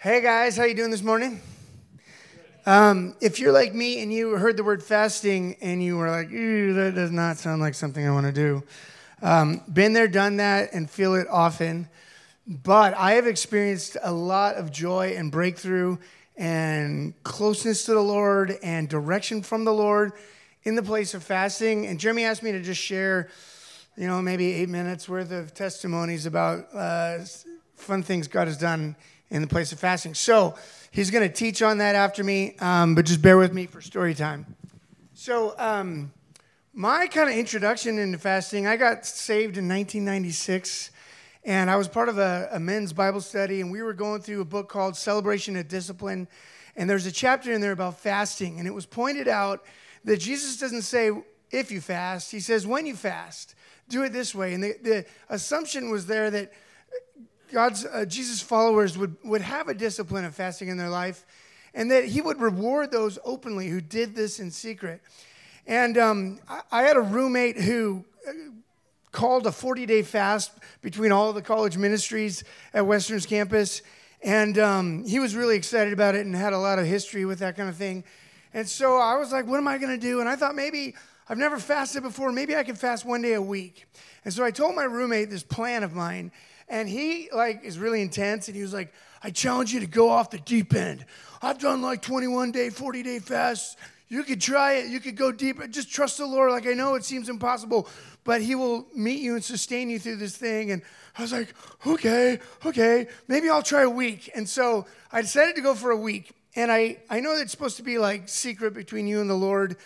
Hey guys, how you doing this morning? Um, if you're like me and you heard the word fasting and you were like, that does not sound like something I want to do, um, been there, done that, and feel it often. But I have experienced a lot of joy and breakthrough and closeness to the Lord and direction from the Lord in the place of fasting. And Jeremy asked me to just share, you know, maybe eight minutes worth of testimonies about uh, fun things God has done in the place of fasting. So he's going to teach on that after me, um, but just bear with me for story time. So, um, my kind of introduction into fasting, I got saved in 1996, and I was part of a, a men's Bible study, and we were going through a book called Celebration of Discipline. And there's a chapter in there about fasting, and it was pointed out that Jesus doesn't say if you fast, he says when you fast. Do it this way. And the, the assumption was there that God's uh, Jesus followers would, would have a discipline of fasting in their life, and that He would reward those openly who did this in secret. And um, I, I, had a roommate who uh, called a 40 day fast between all the college ministries at Western's campus. And um, he was really excited about it and had a lot of history with that kind of thing. And so I was like, what am I going to do? And I thought maybe I've never fasted before. Maybe I could fast one day a week. And so I told my roommate this plan of mine. And he like is really intense and he was like, I challenge you to go off the deep end. I've done like 21 day, 40 day fasts. You could try it. You could go deeper. Just trust the Lord. Like I know it seems impossible, but He will meet you and sustain you through this thing. And I was like, okay, okay, maybe I'll try a week. And so I decided to go for a week. And I, I know it's supposed to be like secret between you and the Lord,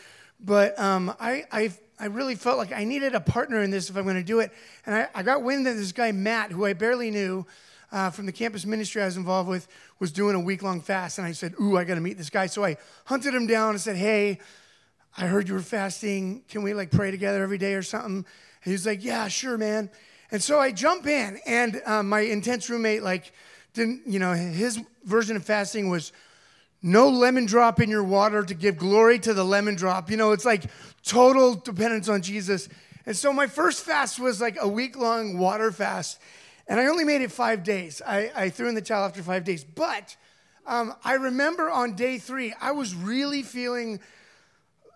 but um, I, I I really felt like I needed a partner in this if I'm going to do it. And I, I got wind that this guy, Matt, who I barely knew uh, from the campus ministry I was involved with, was doing a week long fast. And I said, Ooh, I got to meet this guy. So I hunted him down and said, Hey, I heard you were fasting. Can we like pray together every day or something? And like, Yeah, sure, man. And so I jump in, and uh, my intense roommate, like, didn't, you know, his version of fasting was no lemon drop in your water to give glory to the lemon drop. You know, it's like total dependence on Jesus. And so my first fast was like a week long water fast. And I only made it five days. I, I threw in the towel after five days. But um, I remember on day three, I was really feeling,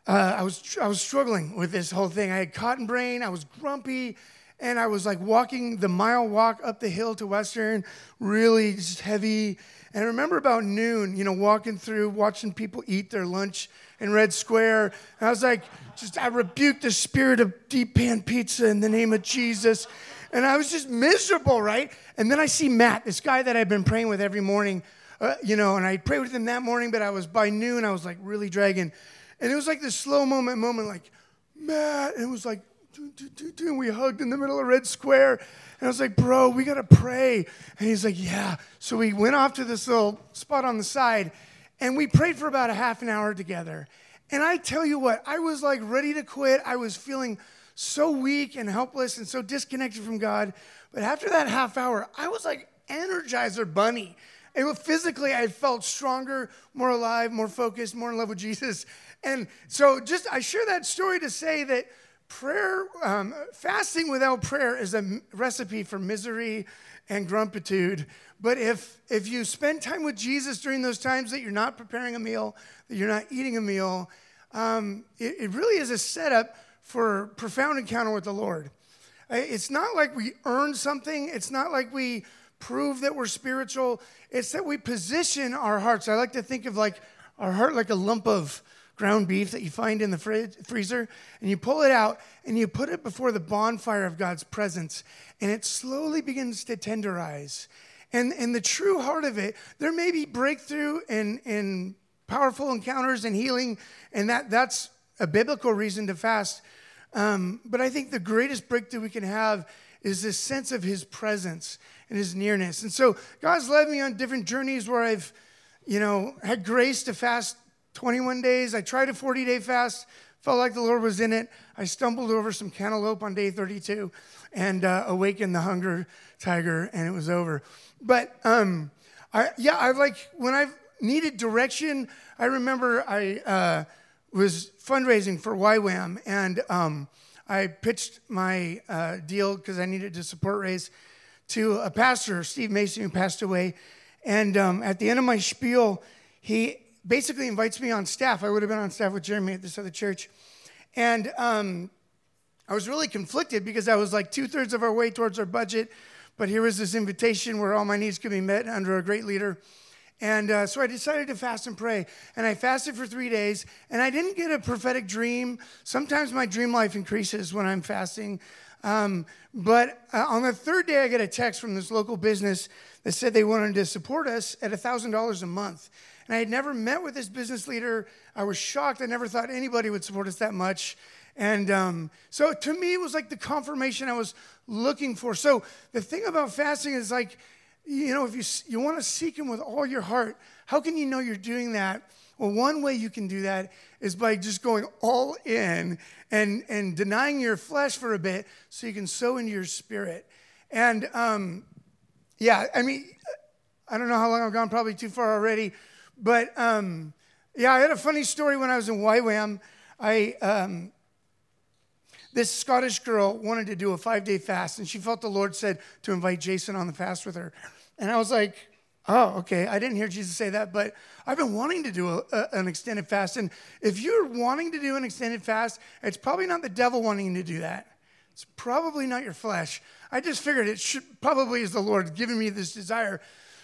uh, I, was, I was struggling with this whole thing. I had cotton brain, I was grumpy, and I was like walking the mile walk up the hill to Western, really just heavy and I remember about noon, you know, walking through, watching people eat their lunch in Red Square. And I was like, just, I rebuke the spirit of deep pan pizza in the name of Jesus. And I was just miserable, right? And then I see Matt, this guy that I've been praying with every morning, uh, you know, and I prayed with him that morning, but I was by noon, I was like really dragging. And it was like this slow moment, moment, like, Matt. And it was like, and we hugged in the middle of Red Square. And I was like, bro, we got to pray. And he's like, yeah. So we went off to this little spot on the side and we prayed for about a half an hour together. And I tell you what, I was like ready to quit. I was feeling so weak and helpless and so disconnected from God. But after that half hour, I was like Energizer Bunny. And physically, I felt stronger, more alive, more focused, more in love with Jesus. And so, just I share that story to say that prayer, um, fasting without prayer is a recipe for misery and grumpitude. But if, if you spend time with Jesus during those times that you're not preparing a meal, that you're not eating a meal, um, it, it really is a setup for profound encounter with the Lord. It's not like we earn something. It's not like we prove that we're spiritual. It's that we position our hearts. I like to think of like our heart like a lump of ground beef that you find in the fridge, freezer, and you pull it out and you put it before the bonfire of God's presence, and it slowly begins to tenderize. And, and the true heart of it, there may be breakthrough and, and powerful encounters and healing, and that, that's a biblical reason to fast. Um, but I think the greatest breakthrough we can have is this sense of His presence and His nearness. And so God's led me on different journeys where I've, you know, had grace to fast 21 days. I tried a 40 day fast, felt like the Lord was in it. I stumbled over some cantaloupe on day 32 and uh, awakened the hunger tiger, and it was over. But um, I, yeah, I like when I've needed direction. I remember I uh, was fundraising for YWAM, and um, I pitched my uh, deal because I needed to support raise to a pastor, Steve Mason, who passed away And um, at the end of my spiel, he basically invites me on staff. I would have been on staff with Jeremy at this other church. And um, I was really conflicted because I was like two thirds of our way towards our budget. But here was this invitation where all my needs could be met under a great leader. And uh, so I decided to fast and pray. And I fasted for three days, and I didn't get a prophetic dream. Sometimes my dream life increases when I'm fasting. Um, but uh, on the third day, I get a text from this local business that said they wanted to support us at $1,000 a month. And I had never met with this business leader. I was shocked. I never thought anybody would support us that much. And um, so to me, it was like the confirmation I was looking for. So the thing about fasting is like, you know, if you, you want to seek Him with all your heart, how can you know you're doing that? Well, one way you can do that is by just going all in and, and denying your flesh for a bit so you can sow into your spirit. And um, yeah, I mean, I don't know how long I've gone, probably too far already. But um, yeah, I had a funny story when I was in YWAM. I, um, this Scottish girl wanted to do a five day fast, and she felt the Lord said to invite Jason on the fast with her. And I was like, oh, okay. I didn't hear Jesus say that, but I've been wanting to do a, a, an extended fast. And if you're wanting to do an extended fast, it's probably not the devil wanting to do that. It's probably not your flesh. I just figured it should, probably is the Lord giving me this desire.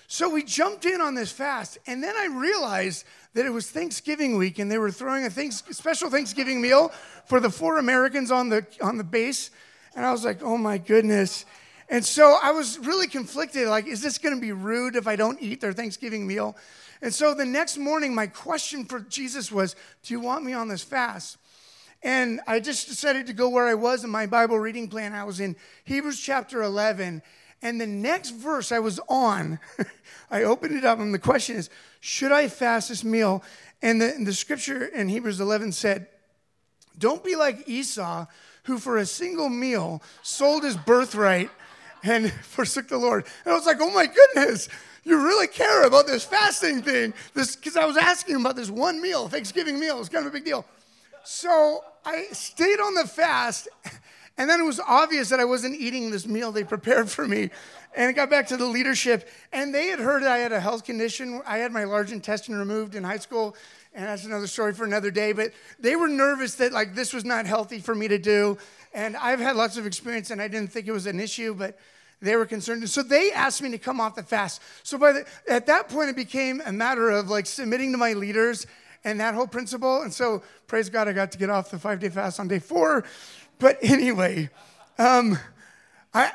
So we jumped in on this fast, and then I realized that it was Thanksgiving week, and they were throwing a thanks, special Thanksgiving meal for the four Americans on the on the base. And I was like, oh my goodness. And so I was really conflicted like, is this going to be rude if I don't eat their Thanksgiving meal? And so the next morning, my question for Jesus was, Do you want me on this fast? And I just decided to go where I was in my Bible reading plan. I was in Hebrews chapter 11. And the next verse I was on, I opened it up, and the question is, Should I fast this meal? And the, and the scripture in Hebrews 11 said, Don't be like Esau, who for a single meal sold his birthright and forsook the Lord. And I was like, oh my goodness, you really care about this fasting thing. This because I was asking about this one meal, Thanksgiving meal. It's kind of a big deal. So I stayed on the fast, and then it was obvious that I wasn't eating this meal they prepared for me. And it got back to the leadership, and they had heard I had a health condition. I had my large intestine removed in high school, and that's another story for another day. But they were nervous that like this was not healthy for me to do. And I've had lots of experience, and I didn't think it was an issue, but they were concerned. So they asked me to come off the fast. So by the, at that point, it became a matter of like submitting to my leaders and that whole principle. And so praise God, I got to get off the five day fast on day four. But anyway, um, I,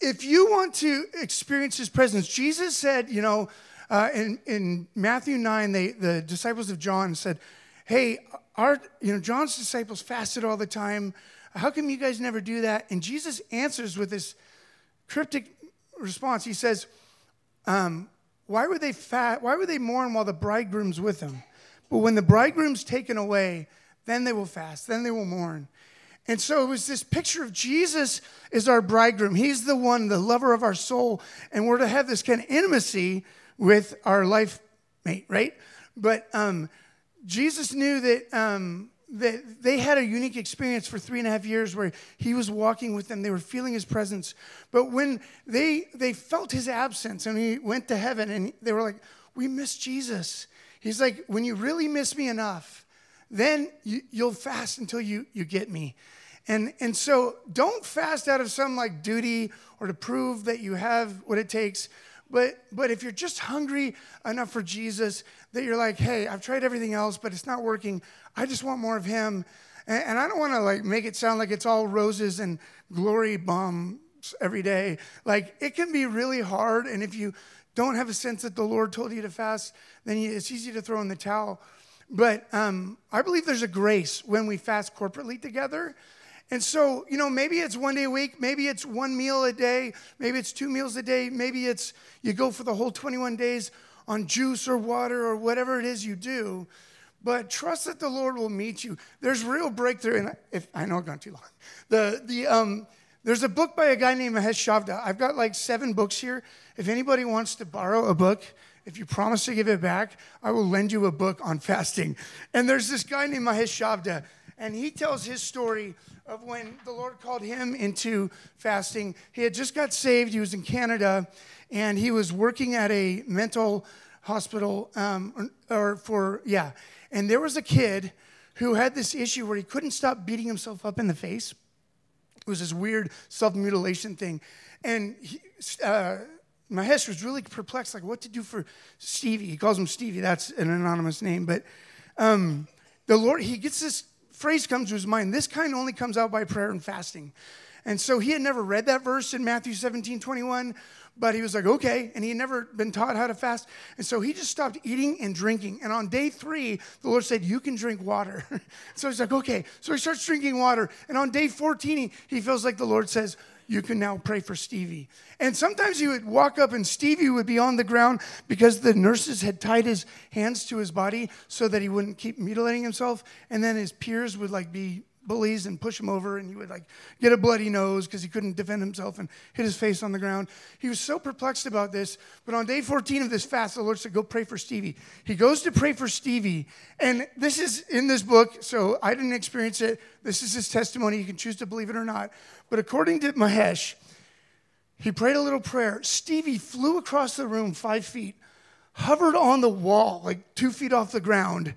if you want to experience His presence, Jesus said, you know, uh, in, in Matthew 9, they, the disciples of John said, Hey, our, you know, John's disciples fasted all the time. How come you guys never do that? And Jesus answers with this cryptic response. He says, um, why would they fat, why would they mourn while the bridegroom's with them? But when the bridegroom's taken away, then they will fast, then they will mourn. And so it was this picture of Jesus is our bridegroom. He's the one, the lover of our soul, and we're to have this kind of intimacy with our life mate, right? But um, Jesus knew that um, that they had a unique experience for three and a half years where he was walking with them. They were feeling his presence. But when they they felt his absence and he went to heaven and they were like we miss jesus. He's like when you really miss me enough then you, will fast until you you get me. And and so don't fast out of some like duty or to prove that you have what it takes but but if you're just hungry enough for Jesus that you're like, hey, I've tried everything else, but it's not working. I just want more of him. And, and I don't want to like make it sound like it's all roses and glory bombs every day. Like it can be really hard. And if you don't have a sense that the Lord told you to fast, then it's easy to throw in the towel. But um, I believe there's a grace when we fast corporately together and so, you know, maybe it's one day a week, maybe it's one meal a day, maybe it's two meals a day, maybe it's you go for the whole 21 days on juice or water or whatever it is you do. But trust that the Lord will meet you. There's real breakthrough, and if I know I've gone too long. The the um there's a book by a guy named Mahesh Chavda. I've got like seven books here. If anybody wants to borrow a book, if you promise to give it back, I will lend you a book on fasting. And there's this guy named Mahesh Chavda, And he tells his story of when the Lord called him into fasting. He had just got saved, he was in Canada, and he was working at a mental hospital, um, or for, yeah. And there was a kid who had this issue where he couldn't stop beating himself up in the face. It was this weird self mutilation thing. And he, uh, Mahesh was really perplexed, like what to do for Stevie. He calls him Stevie, that's an anonymous name. But um, the Lord, he gets this phrase comes to his mind this kind only comes out by prayer and fasting. And so he had never read that verse in Matthew 17 21, but he was like, okay. And he had never been taught how to fast. And so he just stopped eating and drinking. And on day three, the Lord said, you can drink water. so he's like, okay. So he starts drinking water. And on day 14, he, he feels like the Lord says, you can now pray for Stevie. And sometimes he would walk up and Stevie would be on the ground because the nurses had tied his hands to his body so that he wouldn't keep mutilating himself. And then his peers would like be bullies and push him over and he would like get a bloody nose because he couldn't defend himself and hit his face on the ground. He was so perplexed about this. But on day 14 of this fast, the Lord said, Go pray for Stevie. He goes to pray for Stevie. And this is in this book, so I didn't experience it. This is his testimony. You can choose to believe it or not. But according to Mahesh, he prayed a little prayer. Stevie flew across the room five feet, hovered on the wall, like two feet off the ground,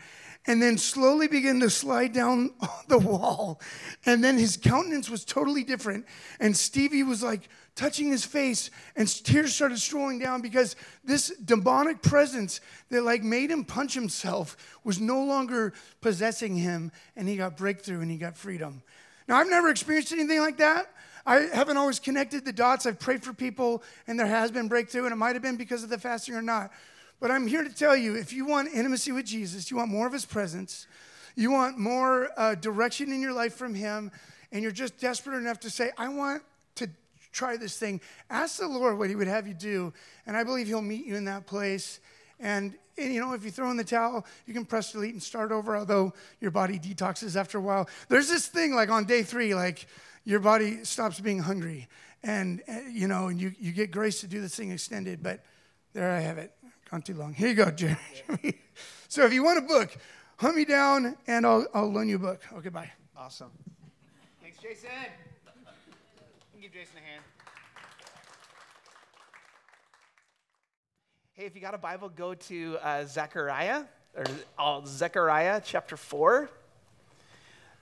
and then slowly began to slide down the wall. And then his countenance was totally different. And Stevie was like touching his face, and tears started strolling down because this demonic presence that like made him punch himself was no longer possessing him, and he got breakthrough and he got freedom. Now, I've never experienced anything like that. I haven't always connected the dots. I've prayed for people, and there has been breakthrough, and it might have been because of the fasting or not. But I'm here to tell you if you want intimacy with Jesus, you want more of his presence, you want more uh, direction in your life from him, and you're just desperate enough to say, I want to try this thing, ask the Lord what he would have you do, and I believe he'll meet you in that place. And, and, you know, if you throw in the towel, you can press delete and start over, although your body detoxes after a while. There's this thing like on day three, like your body stops being hungry. And, uh, you know, and you, you get grace to do this thing extended. But there I have it. Gone too long. Here you go, Jeremy. so if you want a book, hunt me down and I'll, I'll loan you a book. Okay, bye. Awesome. Thanks, Jason. Give Jason a hand. Hey, if you got a Bible, go to uh, Zechariah, or uh, Zechariah chapter 4.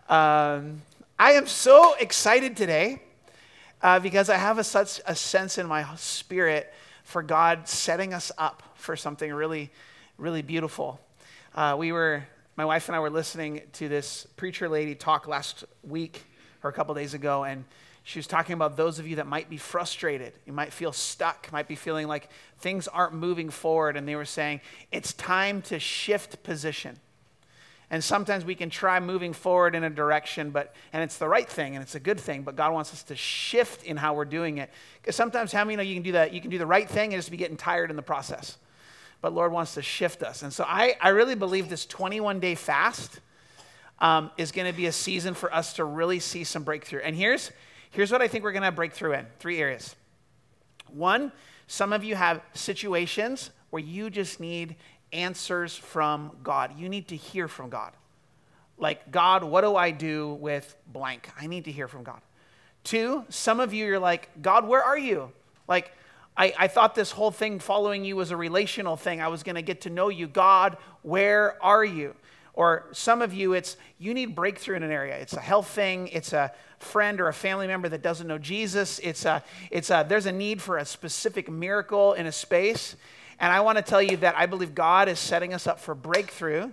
Um, I am so excited today uh, because I have a, such a sense in my spirit for God setting us up for something really, really beautiful. Uh, we were, my wife and I were listening to this preacher lady talk last week or a couple days ago, and she was talking about those of you that might be frustrated. You might feel stuck, might be feeling like things aren't moving forward. And they were saying, it's time to shift position. And sometimes we can try moving forward in a direction, but and it's the right thing and it's a good thing, but God wants us to shift in how we're doing it. Because sometimes how many know you can do that? You can do the right thing and just be getting tired in the process but Lord wants to shift us. And so I, I really believe this 21 day fast um, is going to be a season for us to really see some breakthrough. And here's, here's what I think we're going to breakthrough in three areas. One, some of you have situations where you just need answers from God. You need to hear from God. Like, God, what do I do with blank? I need to hear from God. Two, some of you, you're like, God, where are you? Like, I, I thought this whole thing following you was a relational thing. I was going to get to know you. God, where are you? Or some of you, it's you need breakthrough in an area. It's a health thing. It's a friend or a family member that doesn't know Jesus. It's a, it's a, there's a need for a specific miracle in a space. And I want to tell you that I believe God is setting us up for breakthrough,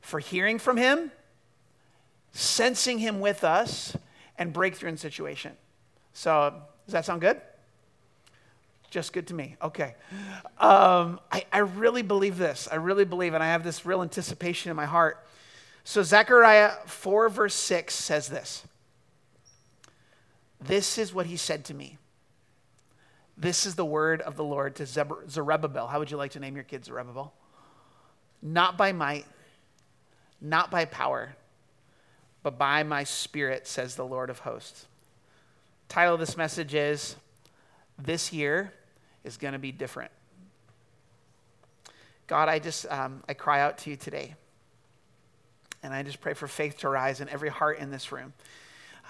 for hearing from Him, sensing Him with us, and breakthrough in situation. So, does that sound good? just good to me. Okay. Um, I, I really believe this. I really believe, and I have this real anticipation in my heart. So, Zechariah 4, verse 6 says this This is what he said to me. This is the word of the Lord to Zerubbabel. How would you like to name your kid Zerubbabel? Not by might, not by power, but by my spirit, says the Lord of hosts. Title of this message is This Year is going to be different. God, I just, um, I cry out to you today. And I just pray for faith to rise in every heart in this room.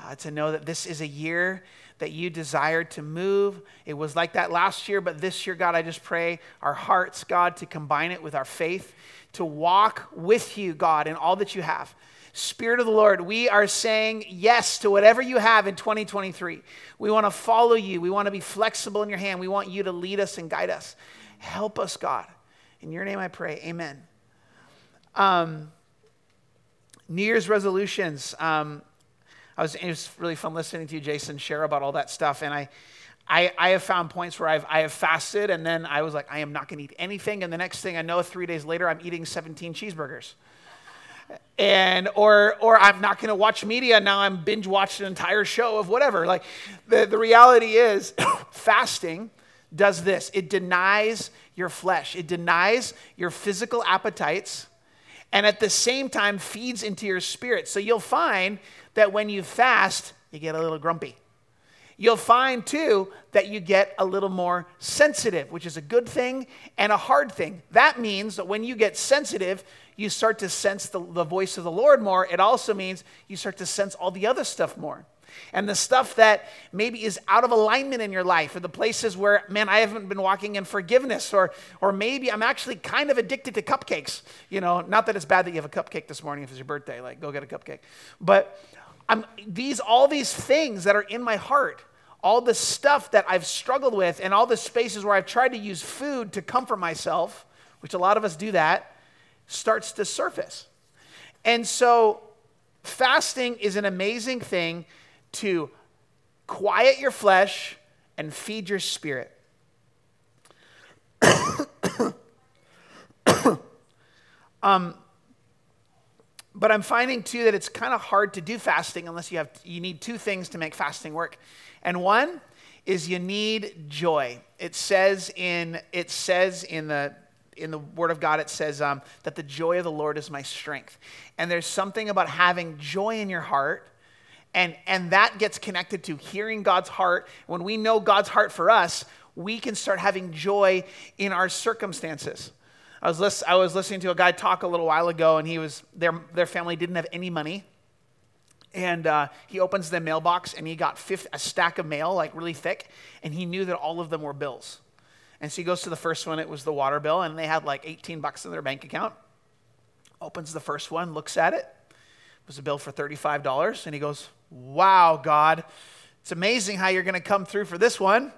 Uh, to know that this is a year that you desired to move. It was like that last year, but this year, God, I just pray our hearts, God, to combine it with our faith, to walk with you, God, in all that you have. Spirit of the Lord, we are saying yes to whatever you have in 2023. We want to follow you. We want to be flexible in your hand. We want you to lead us and guide us. Help us, God. In your name I pray. Amen. Um, New Year's resolutions. Um, I was, it was really fun listening to you, Jason, share about all that stuff. And I, I, I have found points where I've, I have fasted, and then I was like, I am not going to eat anything. And the next thing I know, three days later, I'm eating 17 cheeseburgers. And or or I'm not going to watch media. Now I'm binge watching an entire show of whatever. Like the, the reality is fasting does this. It denies your flesh. It denies your physical appetites and at the same time feeds into your spirit. So you'll find that when you fast you get a little grumpy You'll find too that you get a little more sensitive, which is a good thing and a hard thing. That means that when you get sensitive, you start to sense the, the voice of the Lord more. It also means you start to sense all the other stuff more. And the stuff that maybe is out of alignment in your life, or the places where, man, I haven't been walking in forgiveness, or, or maybe I'm actually kind of addicted to cupcakes. You know, not that it's bad that you have a cupcake this morning if it's your birthday, like go get a cupcake. But I'm, these, all these things that are in my heart, all the stuff that I've struggled with, and all the spaces where I've tried to use food to comfort myself, which a lot of us do that, starts to surface. And so, fasting is an amazing thing to quiet your flesh and feed your spirit. um, but I'm finding too that it's kind of hard to do fasting unless you have you need two things to make fasting work. And one is you need joy. It says in it says in the in the Word of God, it says um, that the joy of the Lord is my strength. And there's something about having joy in your heart, and, and that gets connected to hearing God's heart. When we know God's heart for us, we can start having joy in our circumstances. I was, list, I was listening to a guy talk a little while ago, and he was their, their family didn't have any money. And uh, he opens the mailbox, and he got fifth, a stack of mail, like really thick, and he knew that all of them were bills. And so he goes to the first one, it was the water bill, and they had like 18 bucks in their bank account. Opens the first one, looks at it. Was a bill for $35, and he goes, Wow, God, it's amazing how you're going to come through for this one.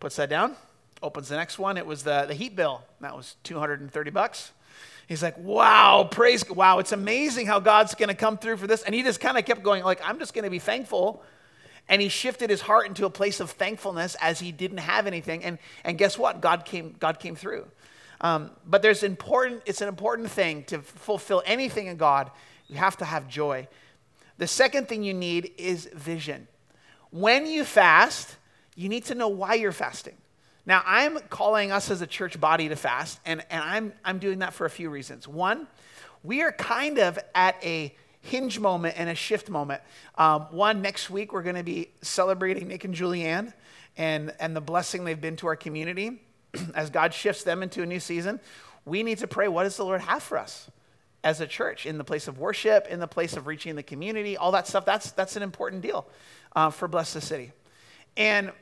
Puts that down, opens the next one. It was the, the heat bill. That was 230 bucks. He's like, wow, praise, God. wow, it's amazing how God's going to come through for this. And he just kind of kept going, like, I'm just going to be thankful and he shifted his heart into a place of thankfulness as he didn't have anything. And, and guess what? God came, God came through. Um, but there's important, it's an important thing to fulfill anything in God. You have to have joy. The second thing you need is vision. When you fast, you need to know why you're fasting. Now, I'm calling us as a church body to fast, and, and I'm, I'm doing that for a few reasons. One, we are kind of at a hinge moment and a shift moment. Um, one, next week, we're going to be celebrating Nick and Julianne and, and the blessing they've been to our community. As God shifts them into a new season, we need to pray what does the Lord have for us as a church in the place of worship, in the place of reaching the community, all that stuff. That's, that's an important deal uh, for Bless the City. And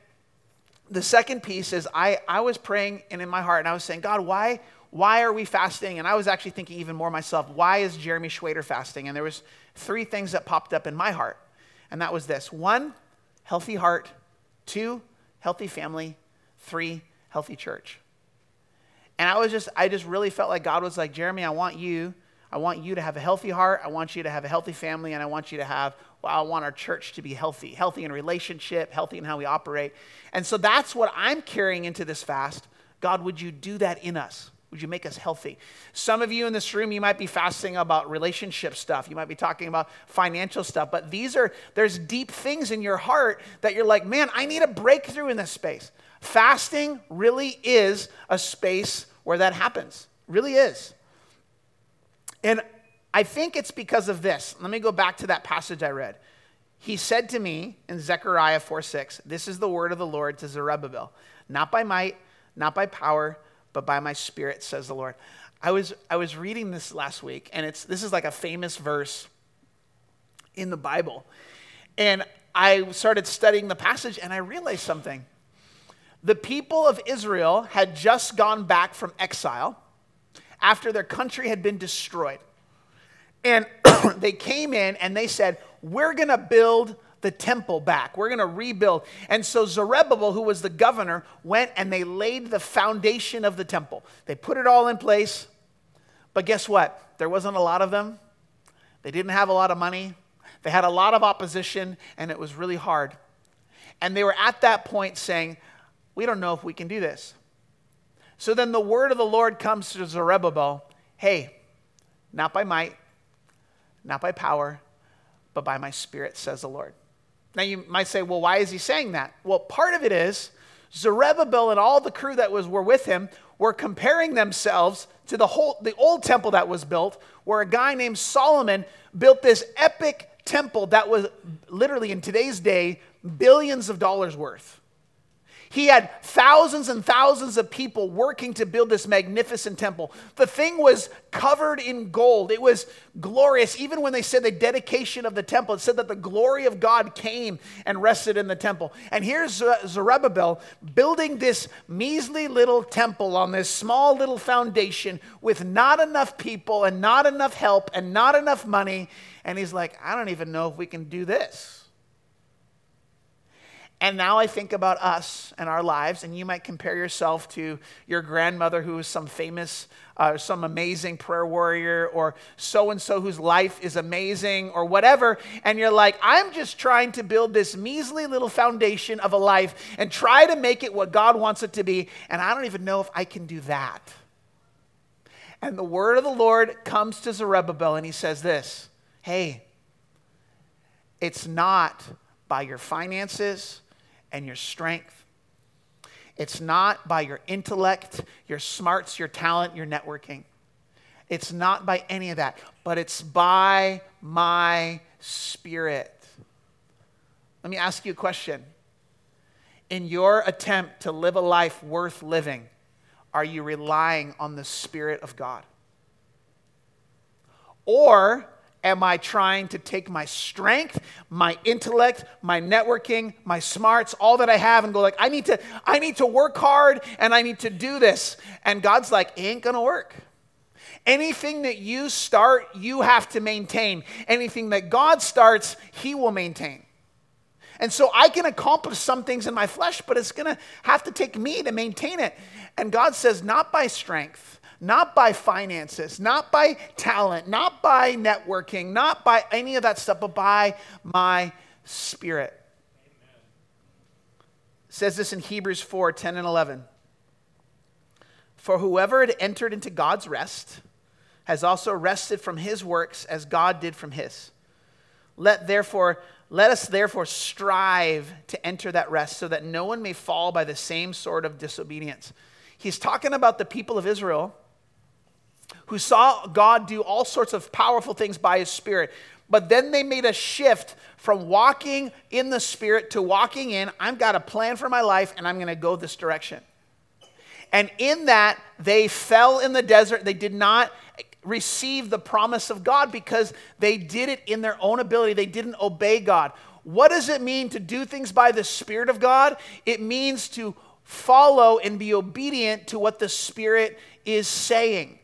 the second piece is I, I was praying and in my heart, and I was saying, God, why, why are we fasting? And I was actually thinking even more myself, why is Jeremy Schwader fasting? And there was three things that popped up in my heart. And that was this. One, healthy heart. Two, healthy family. Three, healthy church. And I was just, I just really felt like God was like, Jeremy, I want you, I want you to have a healthy heart. I want you to have a healthy family. And I want you to have, well, I want our church to be healthy, healthy in relationship, healthy in how we operate. And so that's what I'm carrying into this fast. God, would you do that in us? Would you make us healthy? Some of you in this room, you might be fasting about relationship stuff. You might be talking about financial stuff. But these are, there's deep things in your heart that you're like, man, I need a breakthrough in this space. Fasting really is a space where that happens. Really is. And I think it's because of this. Let me go back to that passage I read. He said to me in Zechariah 4 6, This is the word of the Lord to Zerubbabel, not by might, not by power, but by my spirit, says the Lord. I was, I was reading this last week, and it's, this is like a famous verse in the Bible. And I started studying the passage, and I realized something. The people of Israel had just gone back from exile after their country had been destroyed. And they came in and they said, We're going to build the temple back. We're going to rebuild. And so Zerubbabel, who was the governor, went and they laid the foundation of the temple. They put it all in place. But guess what? There wasn't a lot of them. They didn't have a lot of money. They had a lot of opposition, and it was really hard. And they were at that point saying, We don't know if we can do this. So then the word of the Lord comes to Zerubbabel Hey, not by might, not by power, but by my spirit, says the Lord. Now you might say, well, why is he saying that? Well, part of it is Zerubbabel and all the crew that was, were with him were comparing themselves to the whole the old temple that was built, where a guy named Solomon built this epic temple that was literally in today's day billions of dollars worth. He had thousands and thousands of people working to build this magnificent temple. The thing was covered in gold. It was glorious. Even when they said the dedication of the temple, it said that the glory of God came and rested in the temple. And here's Zerubbabel building this measly little temple on this small little foundation with not enough people and not enough help and not enough money. And he's like, I don't even know if we can do this. And now I think about us and our lives, and you might compare yourself to your grandmother who is some famous, uh, some amazing prayer warrior, or so and so whose life is amazing, or whatever. And you're like, I'm just trying to build this measly little foundation of a life and try to make it what God wants it to be. And I don't even know if I can do that. And the word of the Lord comes to Zerubbabel, and he says this Hey, it's not by your finances and your strength. It's not by your intellect, your smarts, your talent, your networking. It's not by any of that, but it's by my spirit. Let me ask you a question. In your attempt to live a life worth living, are you relying on the Spirit of God? Or Am I trying to take my strength, my intellect, my networking, my smarts, all that I have and go like, I need to, I need to work hard and I need to do this. And God's like, it ain't gonna work. Anything that you start, you have to maintain. Anything that God starts, He will maintain. And so I can accomplish some things in my flesh, but it's gonna have to take me to maintain it. And God says, not by strength not by finances, not by talent, not by networking, not by any of that stuff, but by my spirit. Amen. says this in Hebrews 4 10 and 11. For whoever had entered into God's rest has also rested from his works as God did from his. Let therefore let us therefore strive to enter that rest so that no one may fall by the same sort of disobedience. He's talking about the people of Israel who saw God do all sorts of powerful things by his Spirit. But then they made a shift from walking in the Spirit to walking in, I've got a plan for my life and I'm going to go this direction. And in that, they fell in the desert. They did not receive the promise of God because they did it in their own ability. They didn't obey God. What does it mean to do things by the Spirit of God? It means to follow and be obedient to what the Spirit is saying.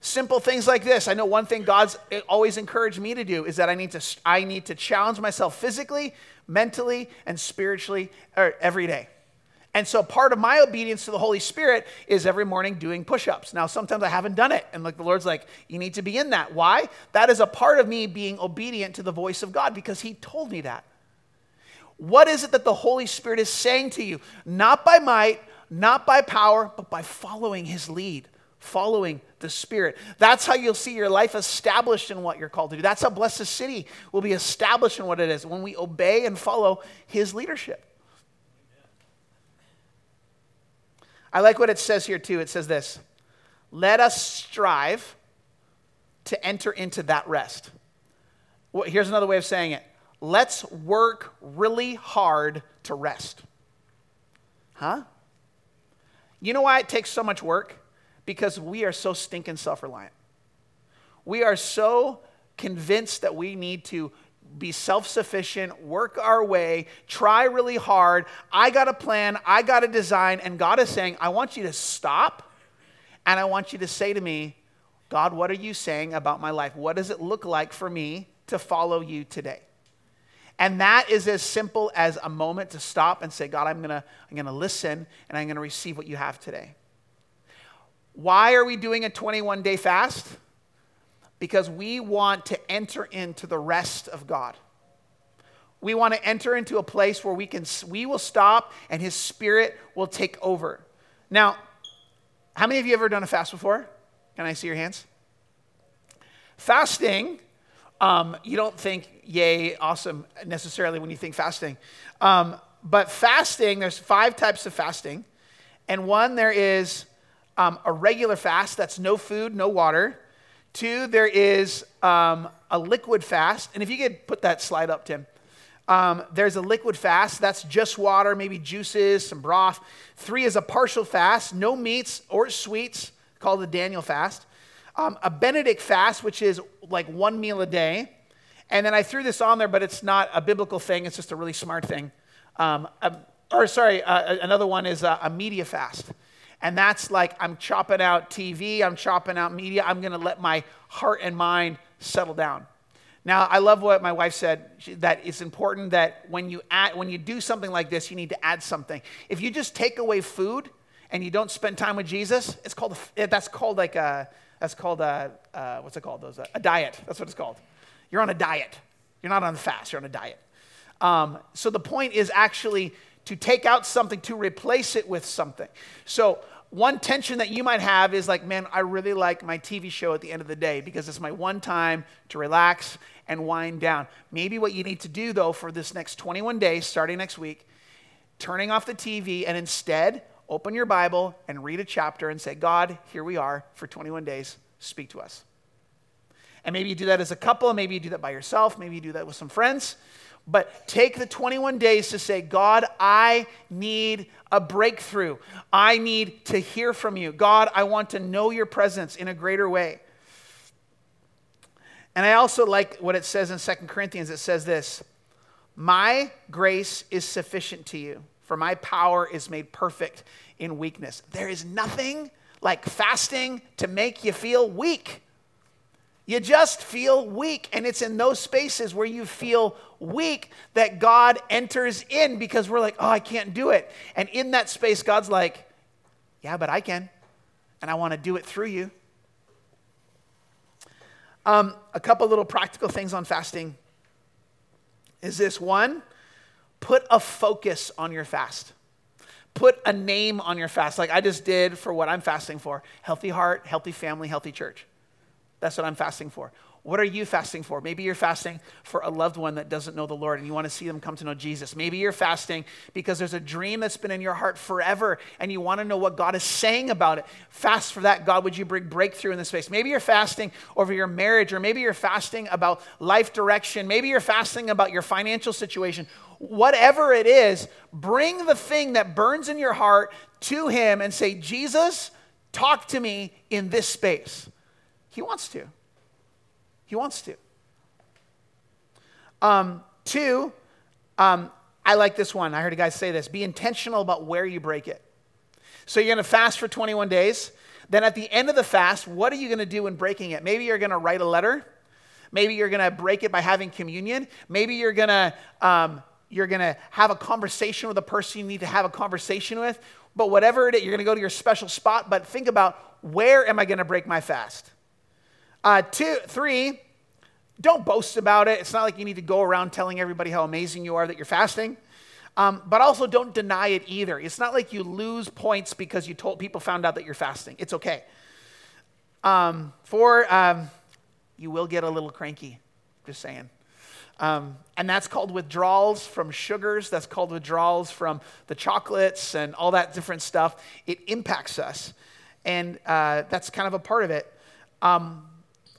Simple things like this. I know one thing God's always encouraged me to do is that I need to, I need to challenge myself physically, mentally, and spiritually er, every day. And so part of my obedience to the Holy Spirit is every morning doing push-ups. Now sometimes I haven't done it and like the Lord's like you need to be in that. Why? That is a part of me being obedient to the voice of God because he told me that. What is it that the Holy Spirit is saying to you? Not by might, not by power, but by following his lead following the Spirit. That's how you'll see your life established in what you're called to do. That's how Blessed City will be established in what it is when we obey and follow His leadership. I like what it says here too. It says this Let us strive to enter into that rest. Well, here's another way of saying it let's work really hard to rest. Huh? You know why it takes so much work? Because we are so stinking self reliant. We are so convinced that we need to be self sufficient, work our way, try really hard. I got a plan, I got a design, and God is saying, I want you to stop and I want you to say to me, God, what are you saying about my life? What does it look like for me to follow you today? And that is as simple as a moment to stop and say, God, I'm going to I'm going to listen and I'm going to receive what you have today. Why are we doing a 21 day fast? Because we want to enter into the rest of God. We want to enter into a place where we can we will stop and his spirit will take over. Now, how many of you ever done a fast before? Can I see your hands? Fasting um, you don't think, yay, awesome, necessarily when you think fasting. Um, but fasting, there's five types of fasting. And one, there is um, a regular fast that's no food, no water. Two, there is um, a liquid fast. And if you could put that slide up, Tim. Um, there's a liquid fast, that's just water, maybe juices, some broth. Three is a partial fast, no meats or sweets, called the Daniel fast um, a Benedict fast, which is like one meal a day. And then I threw this on there, but it's not a biblical thing, it's just a really smart thing. Um, a, or, sorry, uh, another one is a, a media fast. And that's like I'm chopping out TV, I'm chopping out media, I'm gonna let my heart and mind settle down. Now, I love what my wife said that it's important that when you add, when you do something like this, you need to add something. If you just take away food and you don't spend time with Jesus, it's called that's called like a that's called a, uh, what's it called? Those, a diet. That's what it's called. You're on a diet. You're not on a fast, you're on a diet. Um, so the point is actually to take out something to replace it with something. So one tension that you might have is like, man, I really like my TV show at the end of the day because it's my one time to relax and wind down. Maybe what you need to do though for this next 21 days, starting next week, turning off the TV and instead open your Bible and read a chapter and say, God, here we are for 21 days. Speak to us. And maybe you do that as a couple, maybe you do that by yourself, maybe you do that with some friends. But take the 21 days to say, God, I need a breakthrough. I need to hear from you. God, I want to know your presence in a greater way. And I also like what it says in Second Corinthians. It says this My grace is sufficient to you for my power is made perfect in weakness. There is nothing like fasting to make you feel weak. You just feel weak. And it's in those spaces where you feel weak that God enters in because we're like, oh, I can't do it. And in that space, God's like, yeah, but I can. And I want to do it through you. Um, a couple little practical things on fasting is this one, put a focus on your fast. Put a name on your fast, like I just did for what I'm fasting for healthy heart, healthy family, healthy church. That's what I'm fasting for. What are you fasting for? Maybe you're fasting for a loved one that doesn't know the Lord and you want to see them come to know Jesus. Maybe you're fasting because there's a dream that's been in your heart forever and you want to know what God is saying about it. Fast for that. God, would you bring breakthrough in this space? Maybe you're fasting over your marriage or maybe you're fasting about life direction. Maybe you're fasting about your financial situation whatever it is, bring the thing that burns in your heart to Him and say, Jesus, talk to me in this space. He wants to. He wants to. Um, two, um, I like this one. I heard a guy say this be intentional about where you break it. So you're going to fast for 21 days. Then at the end of the fast, what are you going to do in breaking it? Maybe you're going to write a letter. Maybe you're going to break it by having communion. Maybe you're going to um, you're going to have a conversation with a person you need to have a conversation with. But whatever it is, you're going to go to your special spot. But think about where am I going to break my fast? Uh, two, three, don't boast about it. It's not like you need to go around telling everybody how amazing you are that you're fasting. Um, but also don't deny it either. It's not like you lose points because you told people found out that you're fasting. It's okay. Um, four, um, you will get a little cranky. Just saying. Um, and that's called withdrawals from sugars, that's called withdrawals from the chocolates and all that different stuff. It impacts us. And uh, that's kind of a part of it. Um,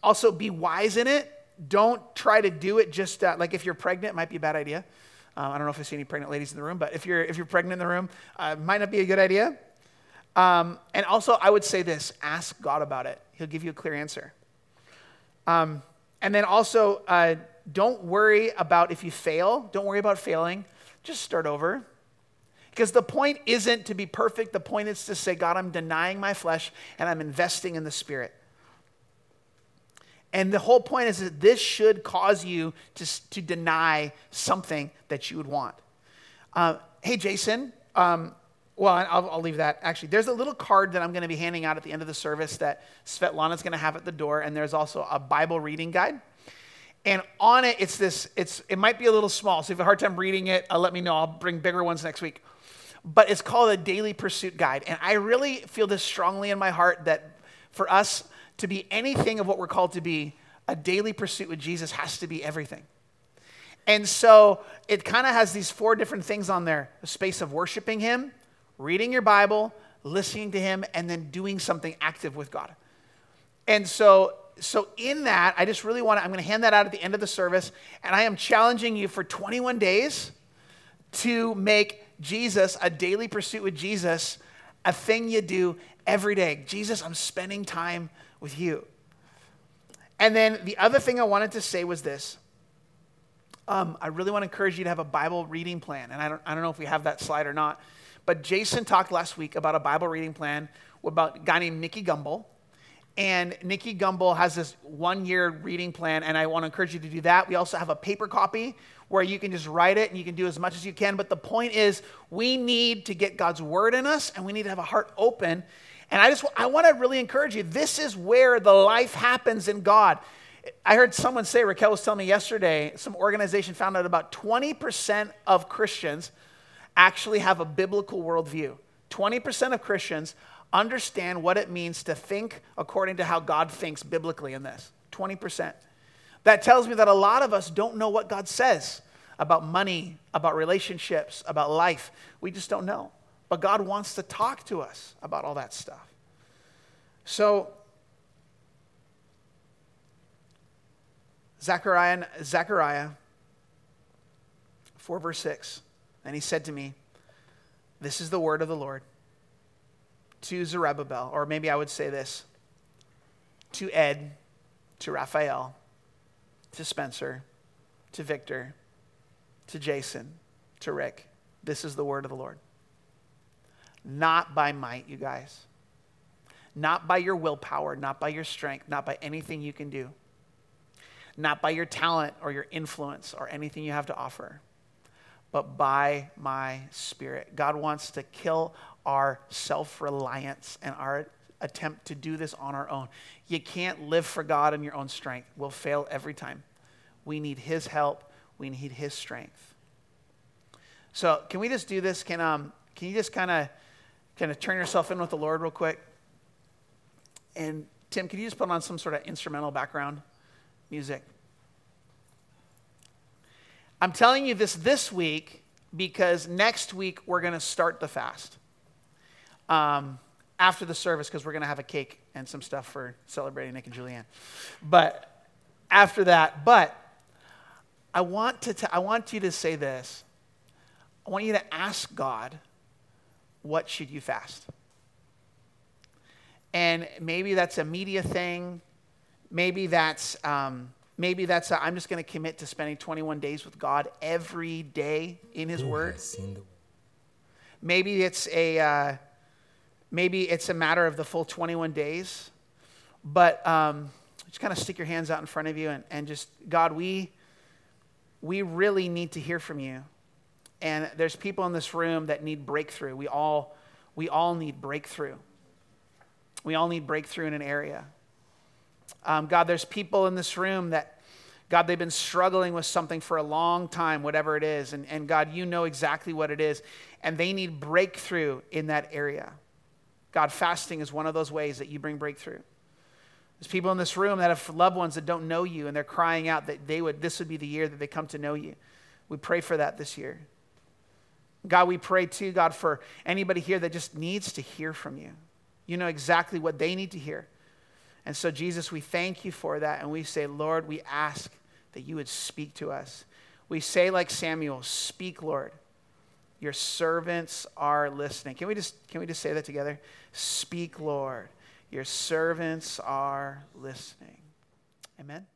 also, be wise in it. Don't try to do it just uh, like if you're pregnant, it might be a bad idea. Uh, I don't know if I see any pregnant ladies in the room, but if you're, if you're pregnant in the room, uh, might not be a good idea. Um, and also, I would say this ask God about it, He'll give you a clear answer. Um, and then also, uh, don't worry about if you fail, don't worry about failing. Just start over. Because the point isn't to be perfect, the point is to say, God, I'm denying my flesh and I'm investing in the Spirit. And the whole point is that this should cause you to, to deny something that you would want. Uh, hey, Jason. Um, well, I'll, I'll, leave that. Actually, there's a little card that I'm going to be handing out at the end of the service that Svetlana's going to have at the door, and there's also a Bible reading guide. And on it, it's this. It's it might be a little small, so if you have a hard time reading it, uh, let me know. I'll bring bigger ones next week. But it's called a Daily Pursuit Guide, and I really feel this strongly in my heart that for us to be anything of what we're called to be, a daily pursuit with Jesus has to be everything. And so it kind of has these four different things on there a space of worshiping Him, reading your Bible, listening to Him, and then doing something active with God. And so, so in that, I just really want to, I'm going to hand that out at the end of the service, and I am challenging you for 21 days to make Jesus a daily pursuit with Jesus a thing you do every day. Jesus, I'm spending time with you. And then the other thing I wanted to say was this. Um, I really want to encourage you to have a Bible reading plan. And I don't, I don't know if we have that slide or not. But Jason talked last week about a Bible reading plan about a guy named Nicky Gumbel. And Nicky Gumbel has this one year reading plan, and I want to encourage you to do that. We also have a paper copy where you can just write it and you can do as much as you can. But the point is, we need to get God's word in us, and we need to have a heart open and I just I want to really encourage you. This is where the life happens in God. I heard someone say, Raquel was telling me yesterday, some organization found out about 20% of Christians actually have a biblical worldview. 20% of Christians understand what it means to think according to how God thinks biblically in this. 20%. That tells me that a lot of us don't know what God says about money, about relationships, about life. We just don't know. But God wants to talk to us about all that stuff. So, Zechariah, Zechariah 4, verse 6. And he said to me, This is the word of the Lord to Zerubbabel, or maybe I would say this to Ed, to Raphael, to Spencer, to Victor, to Jason, to Rick. This is the word of the Lord. Not by might, you guys. Not by your willpower, not by your strength, not by anything you can do. Not by your talent or your influence or anything you have to offer, but by my spirit. God wants to kill our self reliance and our attempt to do this on our own. You can't live for God in your own strength. We'll fail every time. We need His help, we need His strength. So, can we just do this? Can, um, can you just kind of kind of turn yourself in with the Lord real quick? And Tim, can you just put on some sort of instrumental background music? I'm telling you this this week because next week we're going to start the fast um, after the service because we're going to have a cake and some stuff for celebrating Nick and Julianne. But after that, but I want to t- I want you to say this. I want you to ask God what should you fast? And maybe that's a media thing. Maybe that's, um, maybe that's i am just going to commit to spending 21 days with God every day in His Who Word. Maybe it's a, uh, maybe it's a matter of the full 21 days. But um, just kind of stick your hands out in front of you and, and just, God, we, we really need to hear from you. And there's people in this room that need breakthrough. We all, we all need breakthrough. We all need breakthrough in an area. Um, God, there's people in this room that, God, they've been struggling with something for a long time, whatever it is. And, and God, you know exactly what it is. And they need breakthrough in that area. God, fasting is one of those ways that you bring breakthrough. There's people in this room that have loved ones that don't know you, and they're crying out that they would, this would be the year that they come to know you. We pray for that this year. God, we pray too, God, for anybody here that just needs to hear from you. You know exactly what they need to hear. And so, Jesus, we thank you for that. And we say, Lord, we ask that you would speak to us. We say, like Samuel, speak, Lord. Your servants are listening. Can we just can we just say that together? Speak, Lord. Your servants are listening. Amen.